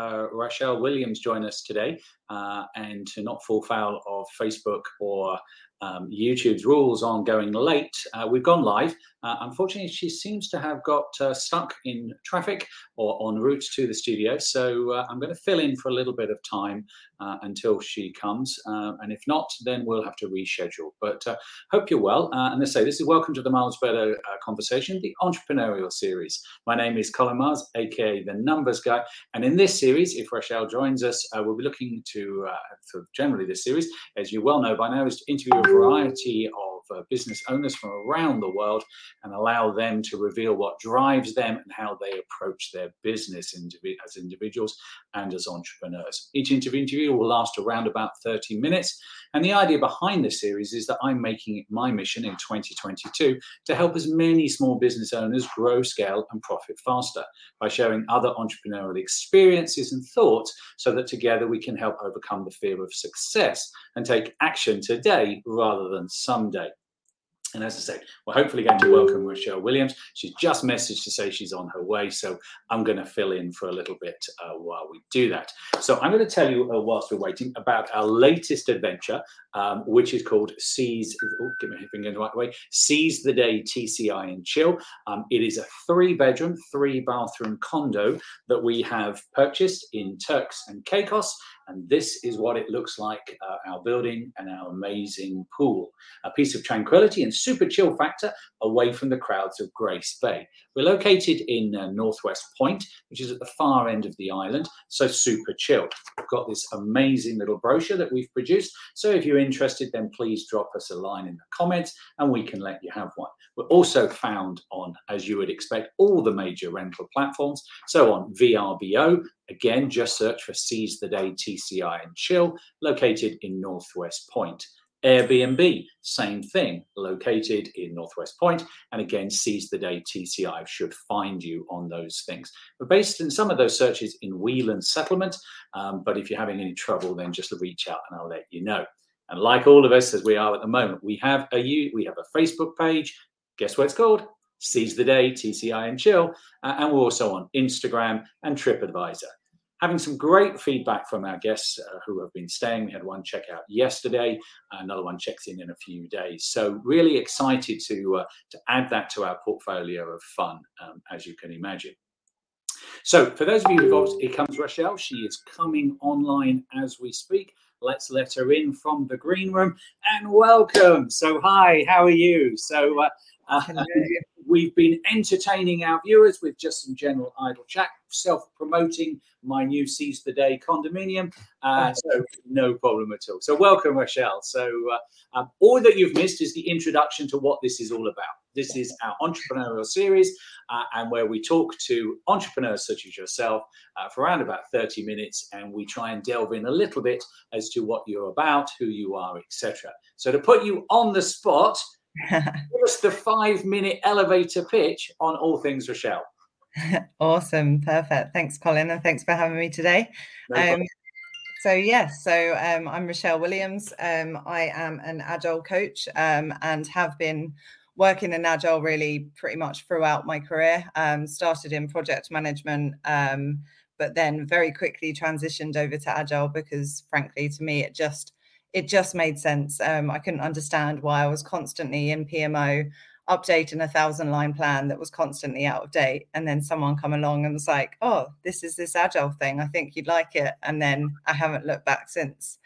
uh, Rachelle Williams join us today, uh, and to not fall foul of Facebook or um, YouTube's rules on going late, uh, we've gone live. Uh, unfortunately, she seems to have got uh, stuck in traffic or en route to the studio. So uh, I'm going to fill in for a little bit of time uh, until she comes. And if not, then we'll have to reschedule. But hope you're well. and let's say this is Welcome to the Miles Better Conversation, the entrepreneurial series. My name is Colin Mars, aka the Numbers Guy. And in this series, if Rachelle joins us, uh, we'll be looking to, uh, for generally this series, as you well know by now, is to interview a variety of uh, business owners from around the world and allow them to reveal what drives them and how they approach their business as individuals and as entrepreneurs. Each interview will last around about 30 minutes. And the idea behind this series is that I'm making it my mission in 2022 to help as many small business owners grow, scale, and profit faster by sharing other entrepreneurial experiences and thoughts so that together we can help overcome the fear of success and take action today rather than someday. And as I say, we're hopefully going to welcome Rachelle Williams. She's just messaged to say she's on her way, so I'm going to fill in for a little bit uh, while we do that. So I'm going to tell you, uh, whilst we're waiting, about our latest adventure, um, which is called Seize. Oh, get my finger in the right way. Seize the Day TCI and Chill. Um, it is a three-bedroom, three-bathroom condo that we have purchased in Turks and Caicos and this is what it looks like uh, our building and our amazing pool. A piece of tranquility and super chill factor away from the crowds of Grace Bay. We're located in uh, Northwest Point, which is at the far end of the island, so super chill. We've got this amazing little brochure that we've produced. So if you're interested, then please drop us a line in the comments and we can let you have one. We're also found on, as you would expect, all the major rental platforms. So on VRBO, again, just search for Seize the Day TCI and Chill, located in Northwest Point. Airbnb, same thing, located in Northwest Point. And again, Seize the Day TCI should find you on those things. We're based in some of those searches in Wheeland Settlement, um, but if you're having any trouble, then just reach out and I'll let you know. And like all of us, as we are at the moment, we have a we have a Facebook page, Guess what it's called? Seize the Day, TCI and Chill. Uh, and we're also on Instagram and TripAdvisor. Having some great feedback from our guests uh, who have been staying. We had one check out yesterday, another one checks in in a few days. So really excited to uh, to add that to our portfolio of fun, um, as you can imagine. So for those of you who've here comes Rachelle. She is coming online as we speak. Let's let her in from the green room and welcome. So hi, how are you? So uh, uh, we've been entertaining our viewers with just some general idle chat, self promoting my new Seize the Day condominium. Uh, so, no problem at all. So, welcome, Rachelle. So, uh, um, all that you've missed is the introduction to what this is all about. This is our entrepreneurial series, uh, and where we talk to entrepreneurs such as yourself uh, for around about 30 minutes, and we try and delve in a little bit as to what you're about, who you are, etc. So, to put you on the spot, Give us the five minute elevator pitch on all things Rachelle. awesome. Perfect. Thanks, Colin. And thanks for having me today. No um, so, yes, so um, I'm Rachelle Williams. Um, I am an agile coach um, and have been working in agile really pretty much throughout my career. Um, started in project management, um, but then very quickly transitioned over to agile because, frankly, to me, it just it just made sense. Um, I couldn't understand why I was constantly in PMO updating a thousand line plan that was constantly out of date. And then someone come along and was like, oh, this is this agile thing. I think you'd like it. And then I haven't looked back since.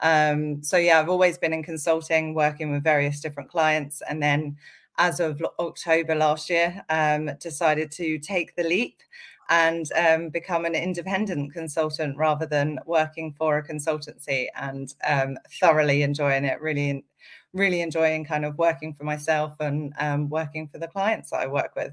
Um, so yeah, I've always been in consulting, working with various different clients. And then as of October last year, um, decided to take the leap and um, become an independent consultant rather than working for a consultancy and um, thoroughly enjoying it really really enjoying kind of working for myself and um, working for the clients that i work with.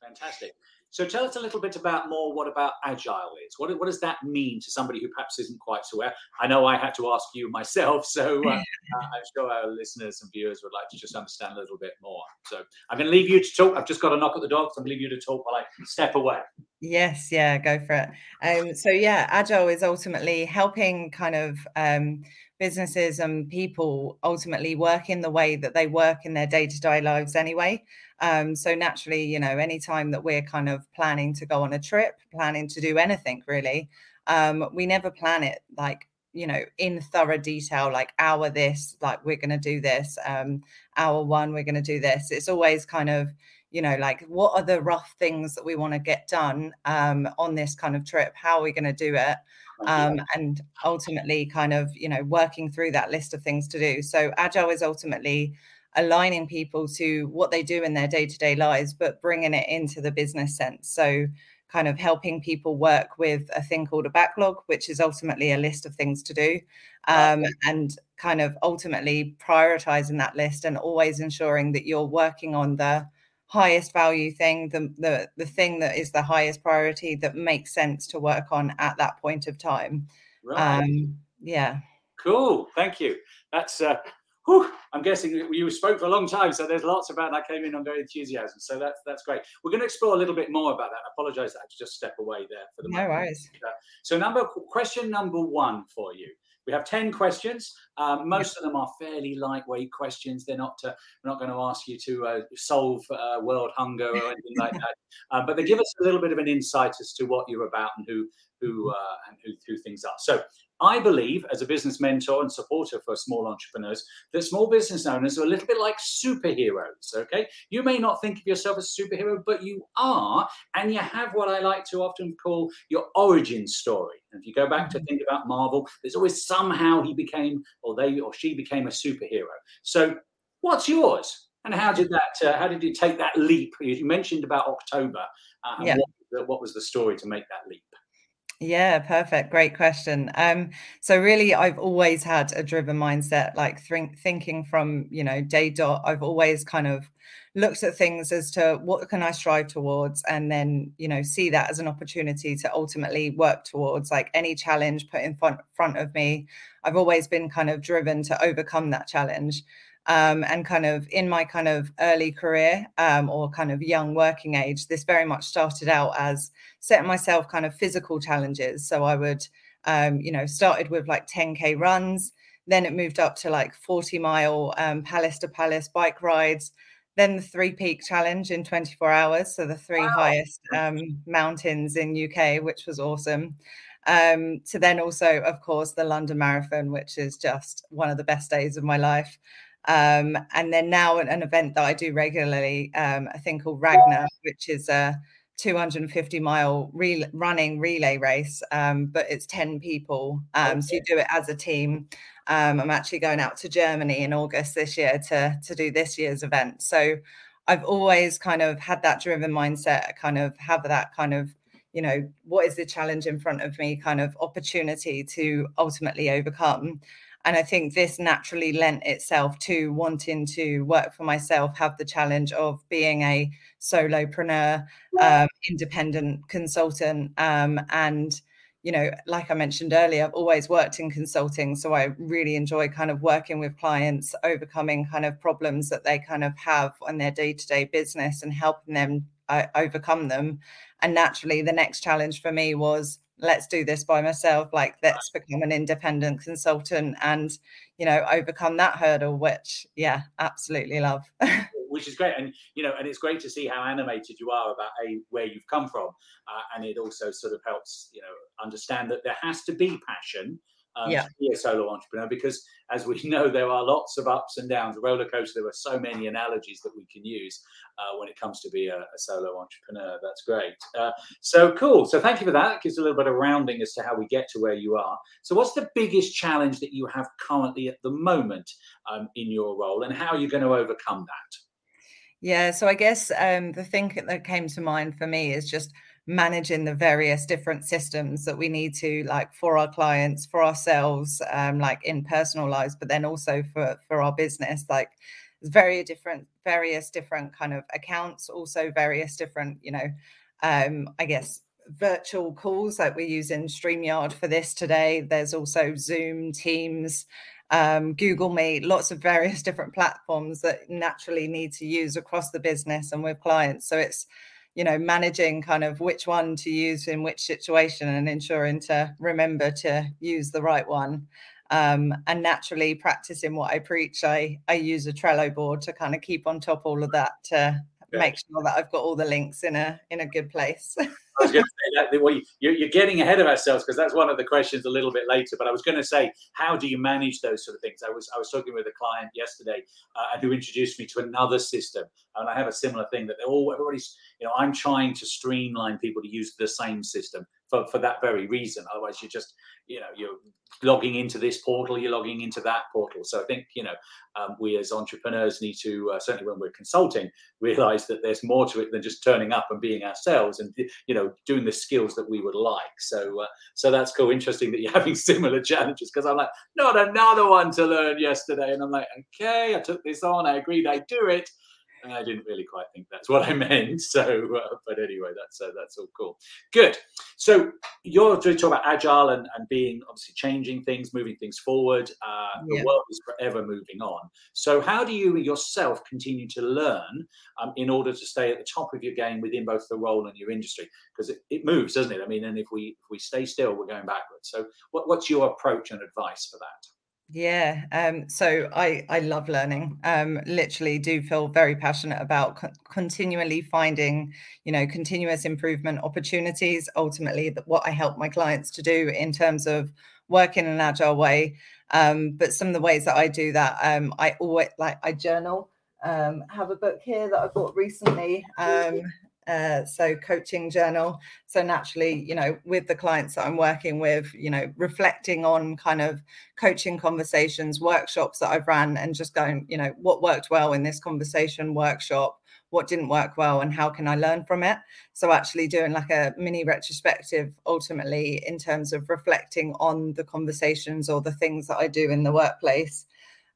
Fantastic so tell us a little bit about more what about agile is. What, what does that mean to somebody who perhaps isn't quite so aware? I know I had to ask you myself, so uh, uh, I'm sure our listeners and viewers would like to just understand a little bit more. So I'm going to leave you to talk. I've just got a knock at the door, so I'm going to leave you to talk while I step away. Yes, yeah, go for it. Um, so yeah, agile is ultimately helping kind of um, businesses and people ultimately work in the way that they work in their day-to-day lives anyway. Um, so naturally, you know, anytime that we're kind of planning to go on a trip, planning to do anything really, um, we never plan it like you know in thorough detail like hour this like we're going to do this um hour one we're going to do this. It's always kind of you know like what are the rough things that we want to get done um on this kind of trip? How are we going to do it um and ultimately kind of you know working through that list of things to do. So agile is ultimately aligning people to what they do in their day-to-day lives but bringing it into the business sense. So kind of helping people work with a thing called a backlog, which is ultimately a list of things to do, um, and kind of ultimately prioritizing that list and always ensuring that you're working on the highest value thing, the, the the thing that is the highest priority that makes sense to work on at that point of time. Right. Um, yeah. Cool. Thank you. That's uh, whew, I'm guessing you spoke for a long time, so there's lots about that came in on very enthusiasm. So that's that's great. We're going to explore a little bit more about that. I apologise that I had to just step away there for the no moment. worries. So number question number one for you. We have 10 questions. Um, most of them are fairly lightweight questions. They're not, uh, we're not going to ask you to uh, solve uh, world hunger or anything like that. Uh, but they give us a little bit of an insight as to what you're about and who, who, uh, and who, who things are. So I believe, as a business mentor and supporter for small entrepreneurs, that small business owners are a little bit like superheroes. Okay. You may not think of yourself as a superhero, but you are. And you have what I like to often call your origin story. And if you go back to mm-hmm. think about Marvel, there's always somehow he became, or they or she became a superhero. So, what's yours? And how did that? Uh, how did you take that leap? You mentioned about October. Uh, yeah. What, what was the story to make that leap? Yeah, perfect. Great question. Um, so really, I've always had a driven mindset, like think, thinking from you know day dot. I've always kind of looked at things as to what can I strive towards, and then you know see that as an opportunity to ultimately work towards. Like any challenge put in front front of me, I've always been kind of driven to overcome that challenge um, and kind of in my kind of early career um, or kind of young working age, this very much started out as setting myself kind of physical challenges. So I would, um, you know, started with like 10K runs, then it moved up to like 40 mile um, palace to palace bike rides, then the three peak challenge in 24 hours. So the three wow. highest um, mountains in UK, which was awesome. Um, to then also, of course, the London Marathon, which is just one of the best days of my life. Um, and then now an, event that I do regularly, um, a thing called Ragnar, which is a 250 mile re- running relay race, um, but it's 10 people. Um. So you do it as a team. Um, I'm actually going out to Germany in August this year to, to do this year's event. So I've always kind of had that driven mindset, kind of have that kind of you know what is the challenge in front of me kind of opportunity to ultimately overcome and I think this naturally lent itself to wanting to work for myself, have the challenge of being a solopreneur, um, independent consultant. Um, and, you know, like I mentioned earlier, I've always worked in consulting. So I really enjoy kind of working with clients, overcoming kind of problems that they kind of have on their day to day business and helping them uh, overcome them. And naturally, the next challenge for me was let's do this by myself like let's become an independent consultant and you know overcome that hurdle which yeah absolutely love. Which is great and you know and it's great to see how animated you are about a where you've come from uh, and it also sort of helps you know understand that there has to be passion um, yeah. to be a solo entrepreneur because, as we know, there are lots of ups and downs. A roller coaster. There are so many analogies that we can use uh, when it comes to be a, a solo entrepreneur. That's great. Uh, so cool. So thank you for that. It gives a little bit of rounding as to how we get to where you are. So, what's the biggest challenge that you have currently at the moment um, in your role, and how are you going to overcome that? Yeah. So I guess um, the thing that came to mind for me is just managing the various different systems that we need to like for our clients for ourselves um, like in personal lives but then also for for our business like very different various different kind of accounts also various different you know um i guess virtual calls like we're using StreamYard for this today. There's also Zoom, Teams, um, Google Meet, lots of various different platforms that naturally need to use across the business and with clients. So it's you know managing kind of which one to use in which situation and ensuring to remember to use the right one. Um, and naturally practicing what i preach i i use a trello board to kind of keep on top all of that to make sure that I've got all the links in a in a good place. I was going to say that well, you're, getting ahead of ourselves because that's one of the questions a little bit later. But I was going to say, how do you manage those sort of things? I was I was talking with a client yesterday uh, who introduced me to another system, and I have a similar thing that they're all everybody's. You know, I'm trying to streamline people to use the same system for, for that very reason. Otherwise, you're just you know you're logging into this portal, you're logging into that portal. So I think you know um, we as entrepreneurs need to uh, certainly when we're consulting realize that there's more to it than just turning up and being ourselves and you know doing the skills that we would like. So uh, so that's cool. Interesting that you're having similar challenges because I'm like not another one to learn yesterday, and I'm like okay, I took this on, I agreed I do it I didn't really quite think that's what I meant. So, uh, but anyway, that's uh, that's all cool. Good. So you're talking about agile and, and being obviously changing things, moving things forward. Uh, the world is forever moving on. So how do you yourself continue to learn um, in order to stay at the top of your game within both the role and your industry? Because it, it moves, doesn't it? I mean, and if we if we stay still, we're going backwards. So what, what's your approach and advice for that? Yeah, um, so I I love learning. Um, literally, do feel very passionate about co- continually finding, you know, continuous improvement opportunities. Ultimately, that what I help my clients to do in terms of work in an agile way. Um, but some of the ways that I do that, um, I always like I journal. Um, have a book here that I bought recently. Uh, so coaching journal. So naturally you know with the clients that i'm working with you know reflecting on kind of coaching conversations workshops that i've ran and just going you know what worked well in this conversation workshop what didn't work well and how can i learn from it? So actually doing like a mini retrospective ultimately in terms of reflecting on the conversations or the things that i do in the workplace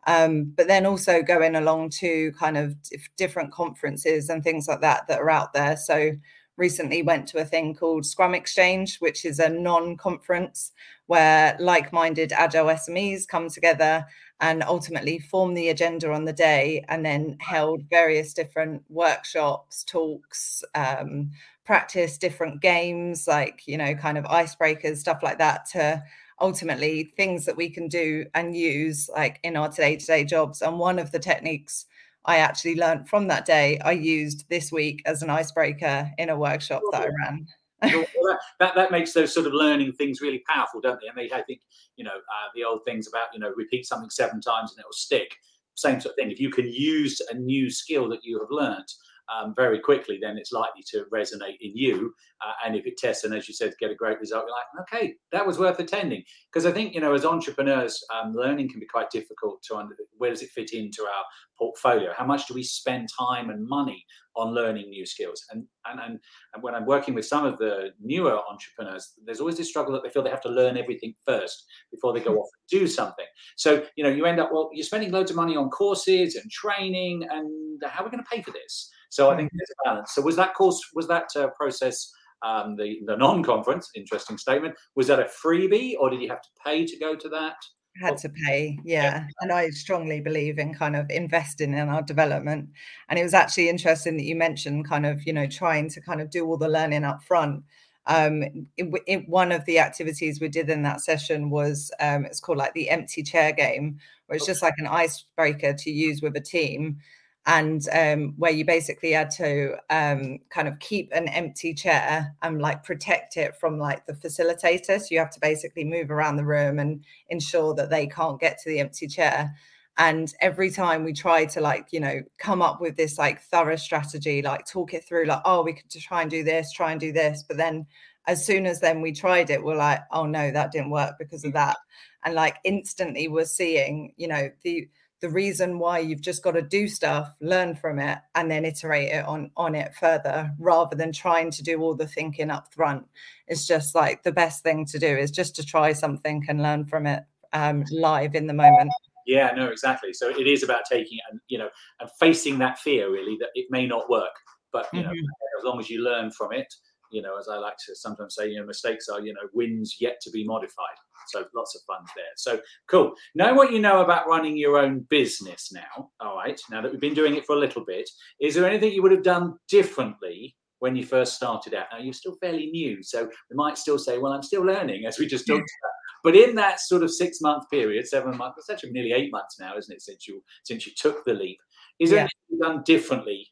um, but then also going along to kind of different conferences and things like that that are out there. So recently went to a thing called Scrum Exchange, which is a non-conference where like-minded agile SMEs come together and ultimately form the agenda on the day and then held various different workshops, talks, um, practice different games like, you know, kind of icebreakers, stuff like that to ultimately things that we can do and use like in our day-to-day jobs. And one of the techniques i actually learned from that day i used this week as an icebreaker in a workshop that i ran. Well, that, that makes those sort of learning things really powerful don't they? I mean i think you know uh, the old things about you know repeat something seven times and it will stick. Same sort of thing. If you can use a new skill that you have learned um, very quickly, then it's likely to resonate in you. Uh, and if it tests and, as you said, get a great result, you're like, okay, that was worth attending. Because I think, you know, as entrepreneurs, um, learning can be quite difficult to under, where does it fit into our portfolio? How much do we spend time and money on learning new skills? And, and, and, and when I'm working with some of the newer entrepreneurs, there's always this struggle that they feel they have to learn everything first before they go off and do something. So, you know, you end up, well, you're spending loads of money on courses and training, and how are we going to pay for this? So I think there's a balance. So was that course, was that uh, process, um, the, the non-conference, interesting statement, was that a freebie or did you have to pay to go to that? had to pay yeah. yeah. and i strongly believe in kind of investing in our development and it was actually interesting that you mentioned kind of you know trying to kind of do all the learning up front um it, it, one of the activities we did in that session was um it's called like the empty chair game where it's okay. just like an icebreaker to use with a team and um, where you basically had to um, kind of keep an empty chair and like protect it from like the facilitator. So you have to basically move around the room and ensure that they can't get to the empty chair. And every time we try to like, you know, come up with this like thorough strategy, like talk it through, like, oh, we could try and do this, try and do this. But then as soon as then we tried it, we're like, oh no, that didn't work because of mm. that. And like instantly we're seeing, you know, the the reason why you've just got to do stuff learn from it and then iterate it on on it further rather than trying to do all the thinking up front. It's just like the best thing to do is just to try something and learn from it um, live in the moment. Yeah no exactly. So it is about taking and you know and facing that fear really that it may not work. But you know mm-hmm. as long as you learn from it you know as i like to sometimes say you know mistakes are you know wins yet to be modified so lots of fun there. So cool. Know what you know about running your own business now. All right. Now that we've been doing it for a little bit, is there anything you would have done differently when you first started out? Now you're still fairly new, so we might still say, "Well, I'm still learning," as we just talked about. But in that sort of six month period, seven months, it's actually nearly eight months now, isn't it, since you since you took the leap? Is there yeah. anything done differently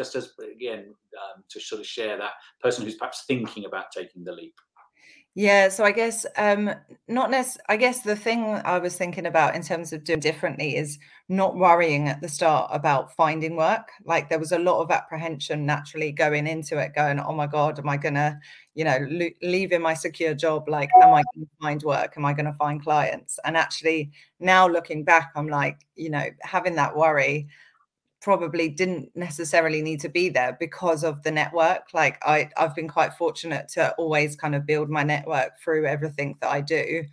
just as again um, to sort of share that person who's perhaps thinking about taking the leap? Yeah, so I guess um not nec- I guess the thing I was thinking about in terms of doing differently is not worrying at the start about finding work. Like there was a lot of apprehension naturally going into it, going, "Oh my God, am I gonna, you know, lo- leaving my secure job? Like, am I to find work? Am I to find clients?" And actually, now looking back, I'm like, you know, having that worry probably didn't necessarily need to be there because of the network. Like i i've been quite fortunate to always kind of build my network through everything that i do.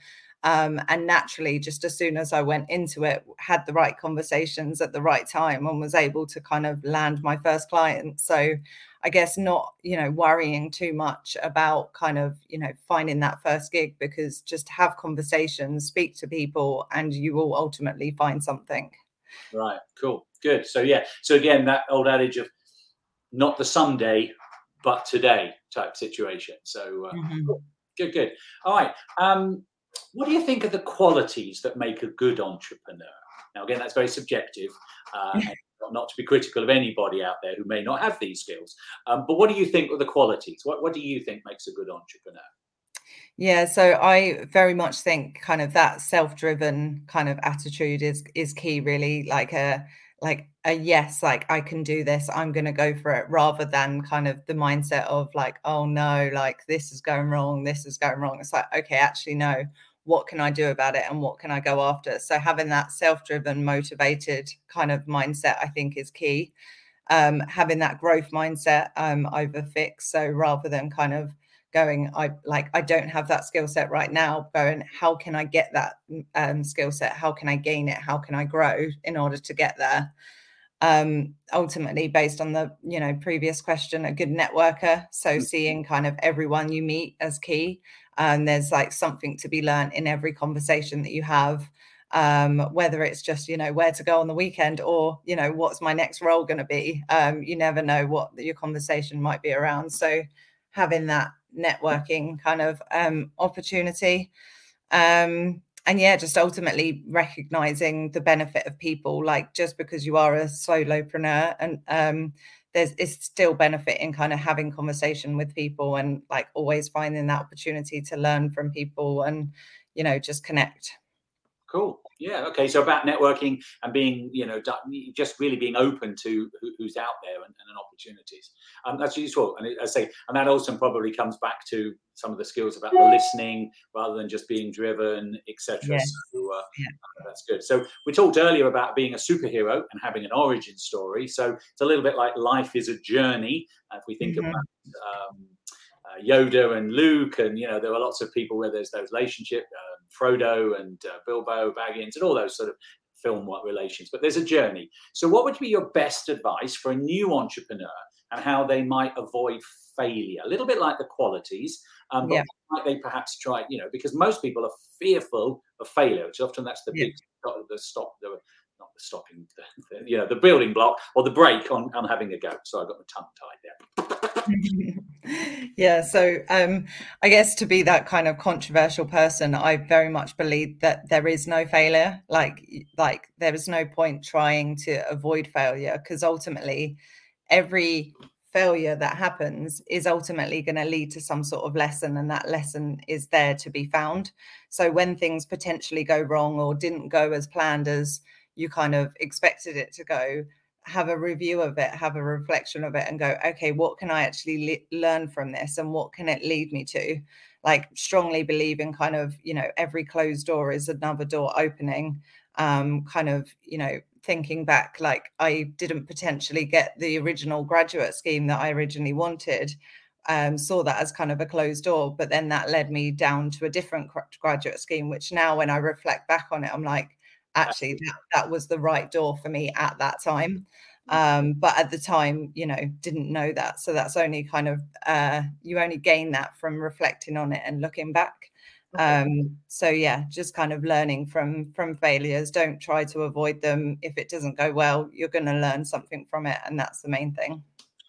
Um, and naturally just as soon as i went into it had the right conversations at the right time and was able to kind of land my first client. So i guess not you know worrying too much about kind of you know finding that first gig because just have conversations speak to people and you will ultimately find something right cool Good. So yeah. So again, that old adage of not the someday, but today type situation. So uh, mm-hmm. good, good. All right. Um, what do you think are the qualities that make a good entrepreneur? Now, again, that's very subjective. Uh, not to be critical of anybody out there who may not have these skills. Um, but what do you think are the qualities? What, what do you think makes a good entrepreneur? Yeah, so I very much think kind of that self-driven kind of attitude is is key really like a like a yes like i can do this i'm going to go for it rather than kind of the mindset of like oh no like this is going wrong this is going wrong. It's like okay actually no what can i do about it and what can i go after? So having that self-driven motivated kind of mindset i think is key. Um, having that growth mindset um, over fix so rather than kind of going i like i don't have that skill set right now going how can i get that um, skill set? How can i gain it? How can i grow in order to get there? Um ultimately based on the you know previous question a good networker so mm-hmm. seeing kind of everyone you meet as key and there's like something to be learned in every conversation that you have um whether it's just you know where to go on the weekend or you know what's my next role going to be? Um you never know what your conversation might be around. So having that networking kind of um, opportunity. Um, and yeah, just ultimately recognizing the benefit of people. Like just because you are a solopreneur and um, there's it's still benefit in kind of having conversation with people and like always finding that opportunity to learn from people and you know just connect. Cool. Yeah. Okay. So about networking and being, you know, just really being open to who's out there and, and opportunities. Um, that's useful. And I say, and that also probably comes back to some of the skills about the listening rather than just being driven, etc. Yes. So uh, yeah. that's good. So we talked earlier about being a superhero and having an origin story. So it's a little bit like life is a journey. If we think mm-hmm. about um, uh, Yoda and Luke, and you know, there are lots of people where there's those relationship. Uh, Frodo and uh, Bilbo Baggins and all those sort of film what relations. But there's a journey. So, what would be your best advice for a new entrepreneur and how they might avoid failure? A little bit like the qualities, um, but yeah. might they perhaps try? You know, because most people are fearful of failure, which often that's the yeah. big the stop the not the stopping, the, the, you know, the building block or the break on, on having a go. So I got my tongue tied there. yeah. So um, I guess to be that kind of controversial person, I very much believe that there is no failure. Like, like there is no point trying to avoid failure because ultimately, every failure that happens is ultimately going to lead to some sort of lesson and that lesson is there to be found so when things potentially go wrong or didn't go as planned as you kind of expected it to go have a review of it have a reflection of it and go okay what can i actually le- learn from this and what can it lead me to? Like strongly believe in kind of you know every closed door is another door opening um kind of you know thinking back like i didn't potentially get the original graduate scheme that i originally wanted um, saw that as kind of a closed door but then that led me down to a different graduate scheme which now when i reflect back on it i'm like actually that, that was the right door for me at that time mm. um, but at the time you know didn't know that so that's only kind of uh, you only gain that from reflecting on it and looking back um, so yeah just kind of learning from from failures don't try to avoid them if it doesn't go well you're going to learn something from it and that's the main thing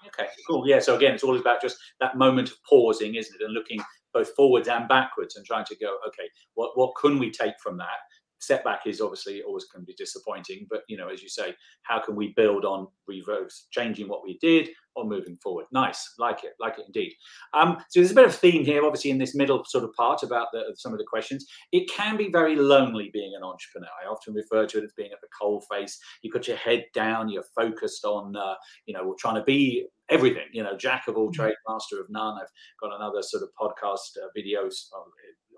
okay cool yeah so again it's all about just that moment of pausing isn't it and looking both forwards and backwards and trying to go okay what what can we take from that setback is obviously always going to be disappointing, but you know, as you say, how can we build on reverse, changing what we did or moving forward? Nice, like it, like it indeed. Um, so there's a bit of theme here, obviously, in this middle sort of part about the, some of the questions. It can be very lonely being an entrepreneur. I often refer to it as being at the coal face. You got your head down, you're focused on, uh, you know, trying to be everything. You know, jack of all mm-hmm. trades, master of none. I've got another sort of podcast uh, videos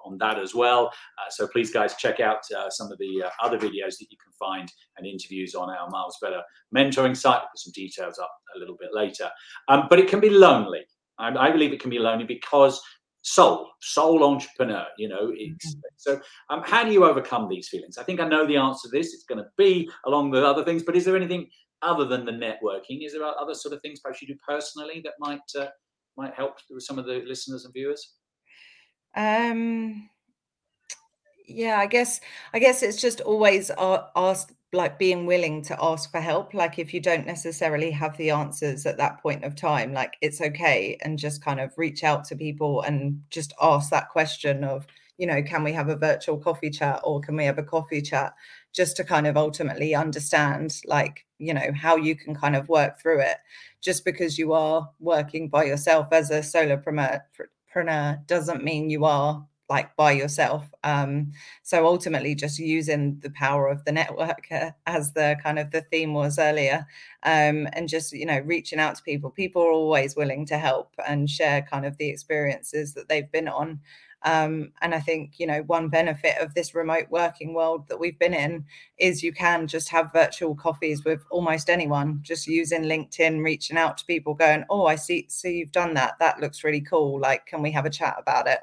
on that as well. Uh, so please, guys, check out uh, some of the uh, other videos that you can find and interviews on our Miles Better mentoring site. Put some details up a little bit later. Um, but it can be lonely. I, I believe it can be lonely because soul soul entrepreneur you know it's mm-hmm. so um, how do you overcome these feelings i think i know the answer to this it's going to be along with other things but is there anything other than the networking is there other sort of things perhaps you do personally that might uh, might help with some of the listeners and viewers um, yeah, I guess I guess it's just always ask like being willing to ask for help. Like if you don't necessarily have the answers at that point of time, like it's okay and just kind of reach out to people and just ask that question of, you know, can we have a virtual coffee chat or can we have a coffee chat just to kind of ultimately understand like, you know, how you can kind of work through it just because you are working by yourself as a solopreneur solopreneur doesn't mean you are like by yourself. Um, so ultimately, just using the power of the network uh, as the kind of the theme was earlier, um, and just you know reaching out to people. People are always willing to help and share kind of the experiences that they've been on. Um, and I think, you know, one benefit of this remote working world that we've been in is you can just have virtual coffees with almost anyone, just using LinkedIn, reaching out to people, going, Oh, I see, see you've done that. That looks really cool. Like, can we have a chat about it?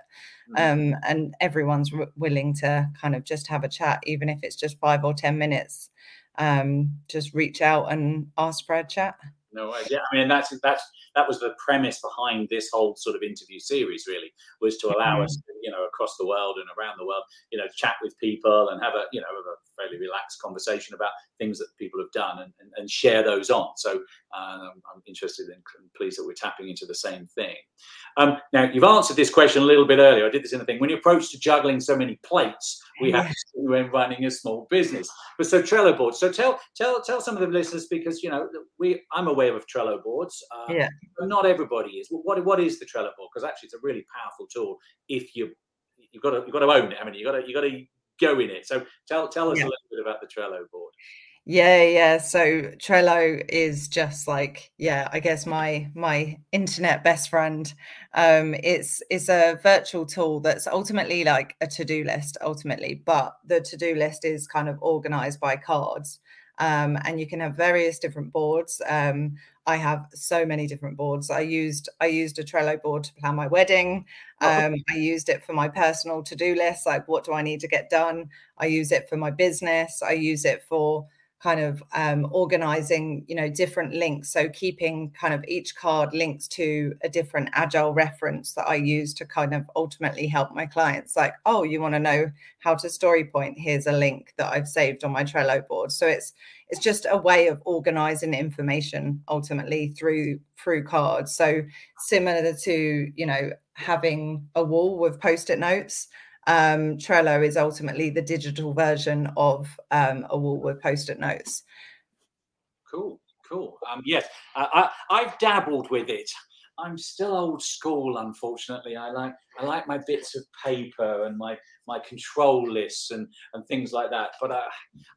Mm-hmm. Um, and everyone's willing to kind of just have a chat, even if it's just five or 10 minutes. Um, just reach out and ask for a chat. No, yeah, I mean that's that's that was the premise behind this whole sort of interview series. Really, was to allow us, mm-hmm. you know, across the world and around the world, you know, chat with people and have a you know have a fairly relaxed conversation about things that people have done and, and, and share those on. So um, I'm interested and pleased that we're tapping into the same thing. Um, now you've answered this question a little bit earlier. I did this in the thing. When you approach to juggling so many plates, we have to when running a small business. But so Trello boards. So tell tell tell some of the listeners because you know we I'm aware of Trello boards. Um, yeah. not everybody is. What what is the Trello board? Because actually it's a really powerful tool if you you've got to you've got to own it. I mean, you got to you got to go in it. So tell tell us yeah. a little bit about the Trello board. Yeah, yeah. So Trello is just like, yeah, I guess my my internet best friend. Um, it's it's a virtual tool that's ultimately like a to-do list, ultimately, but the to-do list is kind of organized by cards. Um, and you can have various different boards. Um, I have so many different boards. I used I used a Trello board to plan my wedding. Oh, um, I used it for my personal to do list, like what do I need to get done. I use it for my business. I use it for kind of um, organizing you know different links. So keeping kind of each card links to a different agile reference that i use to kind of ultimately help my clients like oh you want to know how to story point? Here's a link that i've saved on my trello board. So it's it's just a way of organizing information ultimately through through cards. So similar to you know having a wall with post-it notes um, Trello is ultimately the digital version of um, a wall with post-it notes. Cool, cool. Um, yes, I, I've dabbled with it. I'm still old school, unfortunately. I like I like my bits of paper and my my control lists and and things like that. But uh,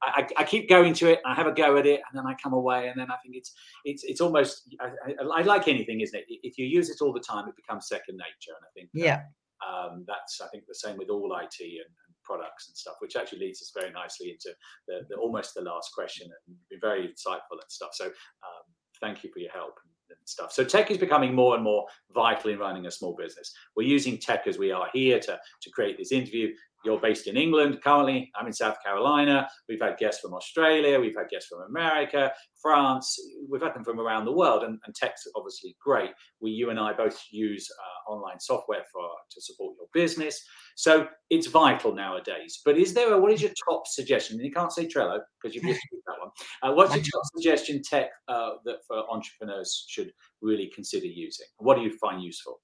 I, I keep going to it. I have a go at it, and then I come away, and then I think it's it's it's almost I, I, I like anything, isn't it? If you use it all the time, it becomes second nature. And I think yeah, um, that's I think the same with all IT and, and, products and stuff, which actually leads us very nicely into the, the almost the last question and be very insightful and stuff. So um, thank you for your help and, stuff. So tech is becoming more and more vital in running a small business. We're using tech as we are here to to create this interview you're based in England currently. I'm in South Carolina. We've had guests from Australia. We've had guests from America, France. We've had them from around the world, and, and tech's obviously great. We, you and I, both use uh, online software for to support your business, so it's vital nowadays. But is there a what is your top suggestion? And you can't say Trello because you've just used that one. Uh, what's your top suggestion tech uh, that for entrepreneurs should really consider using? What do you find useful?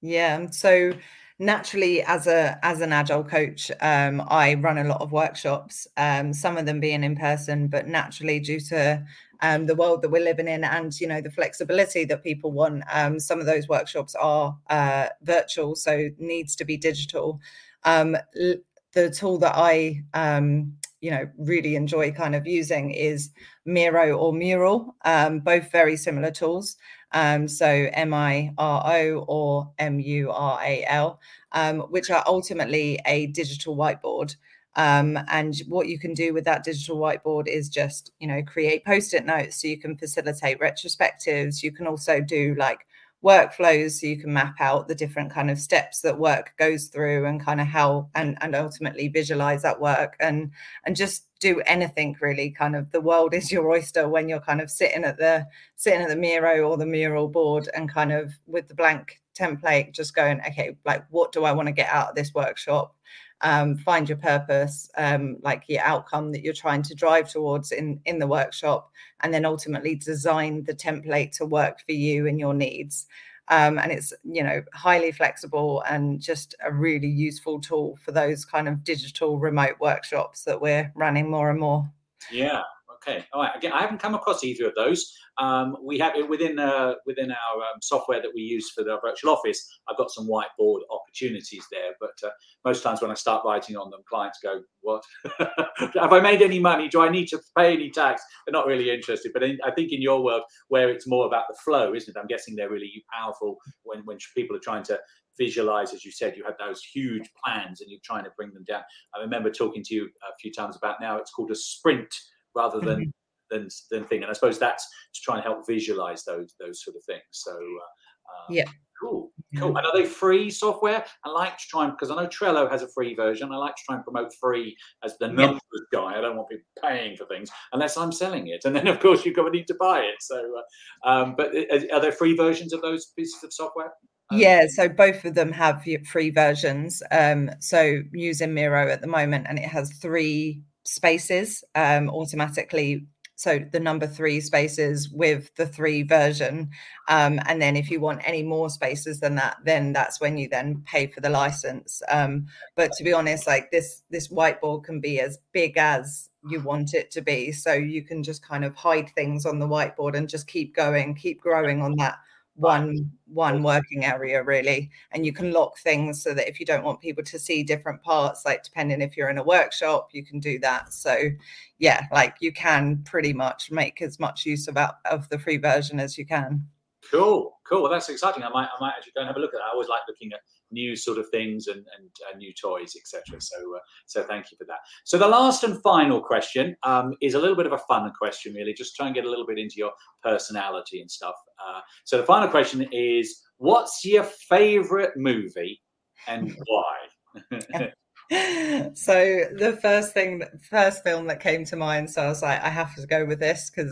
Yeah. So naturally as a as an agile coach um, i run a lot of workshops um, some of them being in person but naturally due to um, the world that we're living in and you know the flexibility that people want um, some of those workshops are uh, virtual so needs to be digital um, the tool that i um, you know really enjoy kind of using is miro or mural both very similar tools um, so M I R O or M U R A L, um, which are ultimately a digital whiteboard. Um, and what you can do with that digital whiteboard is just, you know, create post it notes so you can facilitate retrospectives. You can also do like workflows so you can map out the different kind of steps that work goes through and kind of how and and ultimately visualize that work and and just do anything really kind of the world is your oyster when you're kind of sitting at the sitting at the miro or the mural board and kind of with the blank template just going okay like what do i want to get out of this workshop um, find your purpose, um, like your outcome that you're trying to drive towards in in the workshop, and then ultimately design the template to work for you and your needs. Um, and it's you know highly flexible and just a really useful tool for those kind of digital remote workshops that we're running more and more. Yeah, Okay. All right. Again, I haven't come across either of those. Um, we have it within uh, within our um, software that we use for the virtual office. I've got some whiteboard opportunities there, but uh, most times when I start writing on them, clients go, "What? have I made any money? Do I need to pay any tax?" They're not really interested. But in, I think in your world, where it's more about the flow, isn't it? I'm guessing they're really powerful when when people are trying to visualize, as you said, you had those huge plans and you're trying to bring them down. I remember talking to you a few times about now it's called a sprint rather than mm-hmm. than than thing. And I suppose that's to try and help visualize those those sort of things. So uh, yeah. Cool, cool. And are they free software? I like to try and because I know Trello has a free version. I like to try and promote free as the numbers yeah. guy. I don't want people paying for things unless I'm selling it, and then of course you're going to need to buy it. So, uh, um, but are there free versions of those pieces of software? Um, yeah, so both of them have free versions. Um, so using Miro at the moment, and it has three spaces um, automatically. So the number three spaces with the three version um, and then if you want any more spaces than that then that's when you then pay for the license. Um, but to be honest like this this whiteboard can be as big as you want it to be. So you can just kind of hide things on the whiteboard and just keep going keep growing on that one one working area really and you can lock things so that if you don't want people to see different parts like depending if you're in a workshop you can do that. So yeah like you can pretty much make as much use of of the free version as you can. Cool cool. Well that's exciting. I might i might actually go and have a look at that. I always like looking at new sort of things and, and uh, new toys, etc. So, uh, so thank you for that. So the last and final question um, is a little bit of a fun question, really, just try and get a little bit into your personality and stuff. Uh, so the final question is, what's your favorite movie and why? so the first thing first film that came to mind so i was like i have to go with this because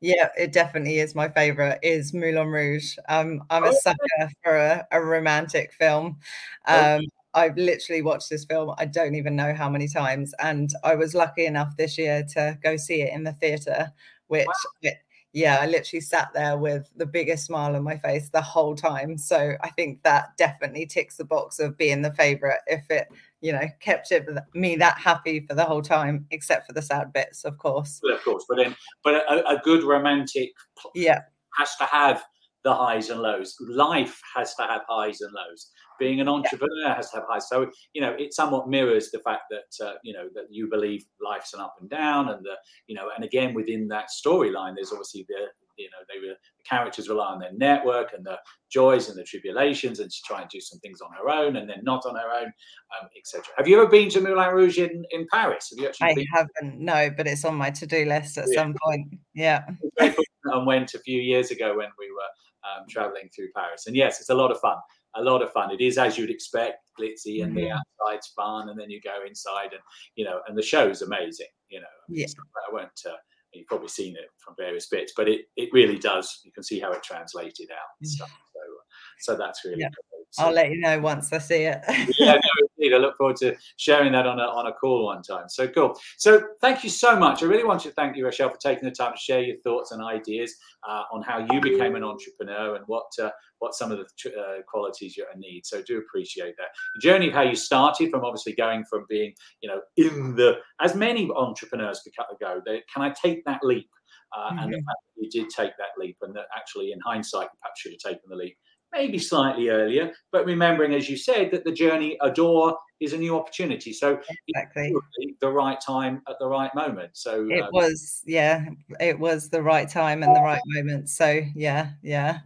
yeah, it definitely is my favorite. Is Moulin Rouge. Um, I'm a oh, sucker for a, a romantic film. Um, I've literally watched this film. I don't even know how many times, and I was lucky enough this year to go see it in the theater. Which, wow. yeah, I literally sat there with the biggest smile on my face the whole time. So I think that definitely ticks the box of being the favorite. If it you know kept it me that happy for the whole time except for the sad bits of course. Well, of course but then but a, a good romantic yeah. has to have the highs and lows. Life has to have highs and lows. Being an entrepreneur yeah. has to have highs. So you know it somewhat mirrors the fact that uh, you know that you believe life's an up and down and the you know and again within that storyline there's obviously the you know they were the characters rely on their network and the joys and the tribulations and she try and do some things on her own and then not on her own um, etc have you ever been to moulin rouge in, in paris have you actually i been? haven't no but it's on my to-do list at yeah. some point yeah and went a few years ago when we were um, traveling through paris and yes it's a lot of fun a lot of fun. It is as you'd expect, glitzy, and mm-hmm. the outside's fun, and then you go inside, and you know, and the show's amazing. You know, yeah. I won't uh, you've probably seen it from various bits, but it, it really does. You can see how it translated out and mm. stuff. So, uh, so that's really yeah. So, I'll let you know once I see it. yeah, no, indeed. I look forward to sharing that on a, on a call one time. So cool. So thank you so much. I really want to thank you, Rachelle, for taking the time to share your thoughts and ideas uh, on how you became an entrepreneur and what uh, what some of the uh, qualities you need. So I do appreciate that. The journey of how you started from obviously going from being, you know, in the, as many entrepreneurs go, they, can I take that leap? Uh, mm-hmm. And the mm-hmm. fact that you did take that leap and that actually in hindsight, you perhaps should have taken the leap maybe slightly earlier, but remembering, as you said, that the journey, a door is a new opportunity. So exactly the right time at the right moment. So it um, was, yeah, it was the right time and the right moment. So yeah, yeah.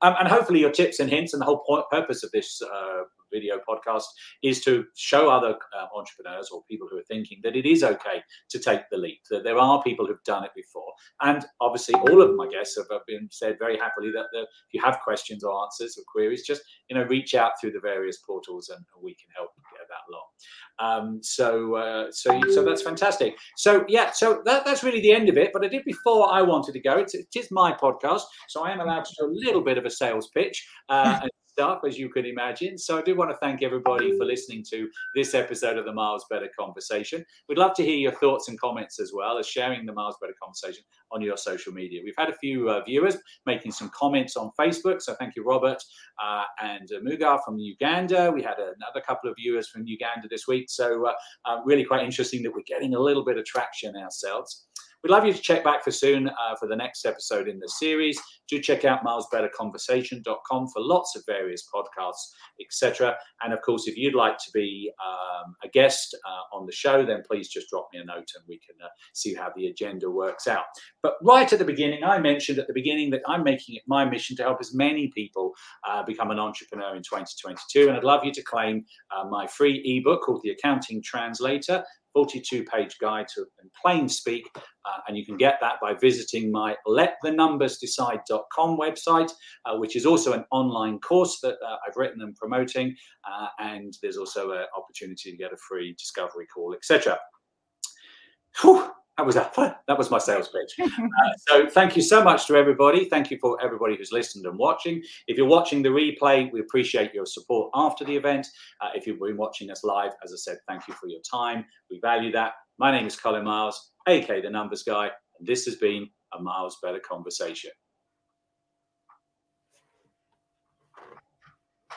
Um, and hopefully your tips and hints and the whole point, purpose of this uh, video podcast is to show other uh, entrepreneurs or people who are thinking that it is okay to take the leap, that there are people who've done it before. And obviously, all of my guests have been said very happily that the, if you have questions or answers or queries, just you know reach out through the various portals and we can help that along. Um, so, uh, so, so that's fantastic. So, yeah, so that, that's really the end of it. But I did before I wanted to go. It's, it is my podcast, so I am allowed to do a little bit of a sales pitch. Uh, stuff, as you can imagine. So I do want to thank everybody for listening to this episode of the Miles Better Conversation. We'd love to hear your thoughts and comments as well as sharing the Miles Better Conversation on your social media. We've had a few uh, viewers making some comments on Facebook. So thank you, Robert uh, and uh, Mugar from Uganda. We had another couple of viewers from Uganda this week. So uh, uh, really quite interesting that we're getting a little bit of traction ourselves. We'd love you to check back for soon uh, for the next episode in the series. Do check out milesbetterconversation.com for lots of various podcasts, etc. And of course, if you'd like to be um, a guest uh, on the show, then please just drop me a note and we can uh, see how the agenda works out. But right at the beginning, I mentioned at the beginning that I'm making it my mission to help as many people uh, become an entrepreneur in 2022. And I'd love you to claim uh, my free ebook called The Accounting Translator. 42 page guide to in plain speak. Uh, and you can get that by visiting my letthenumbersdecide.com website, uh, which is also an online course that uh, I've written and promoting. Uh, and there's also an opportunity to get a free discovery call, etc that was that. That was my sales pitch. Uh, so thank you so much to everybody. Thank you for everybody who's listened and watching. If you're watching the replay, we appreciate your support after the event. Uh, if you've been watching us live, as I said, thank you for your time. We value that. My name is Colin Miles, aka the Numbers Guy, and this has been a Miles Better Conversation.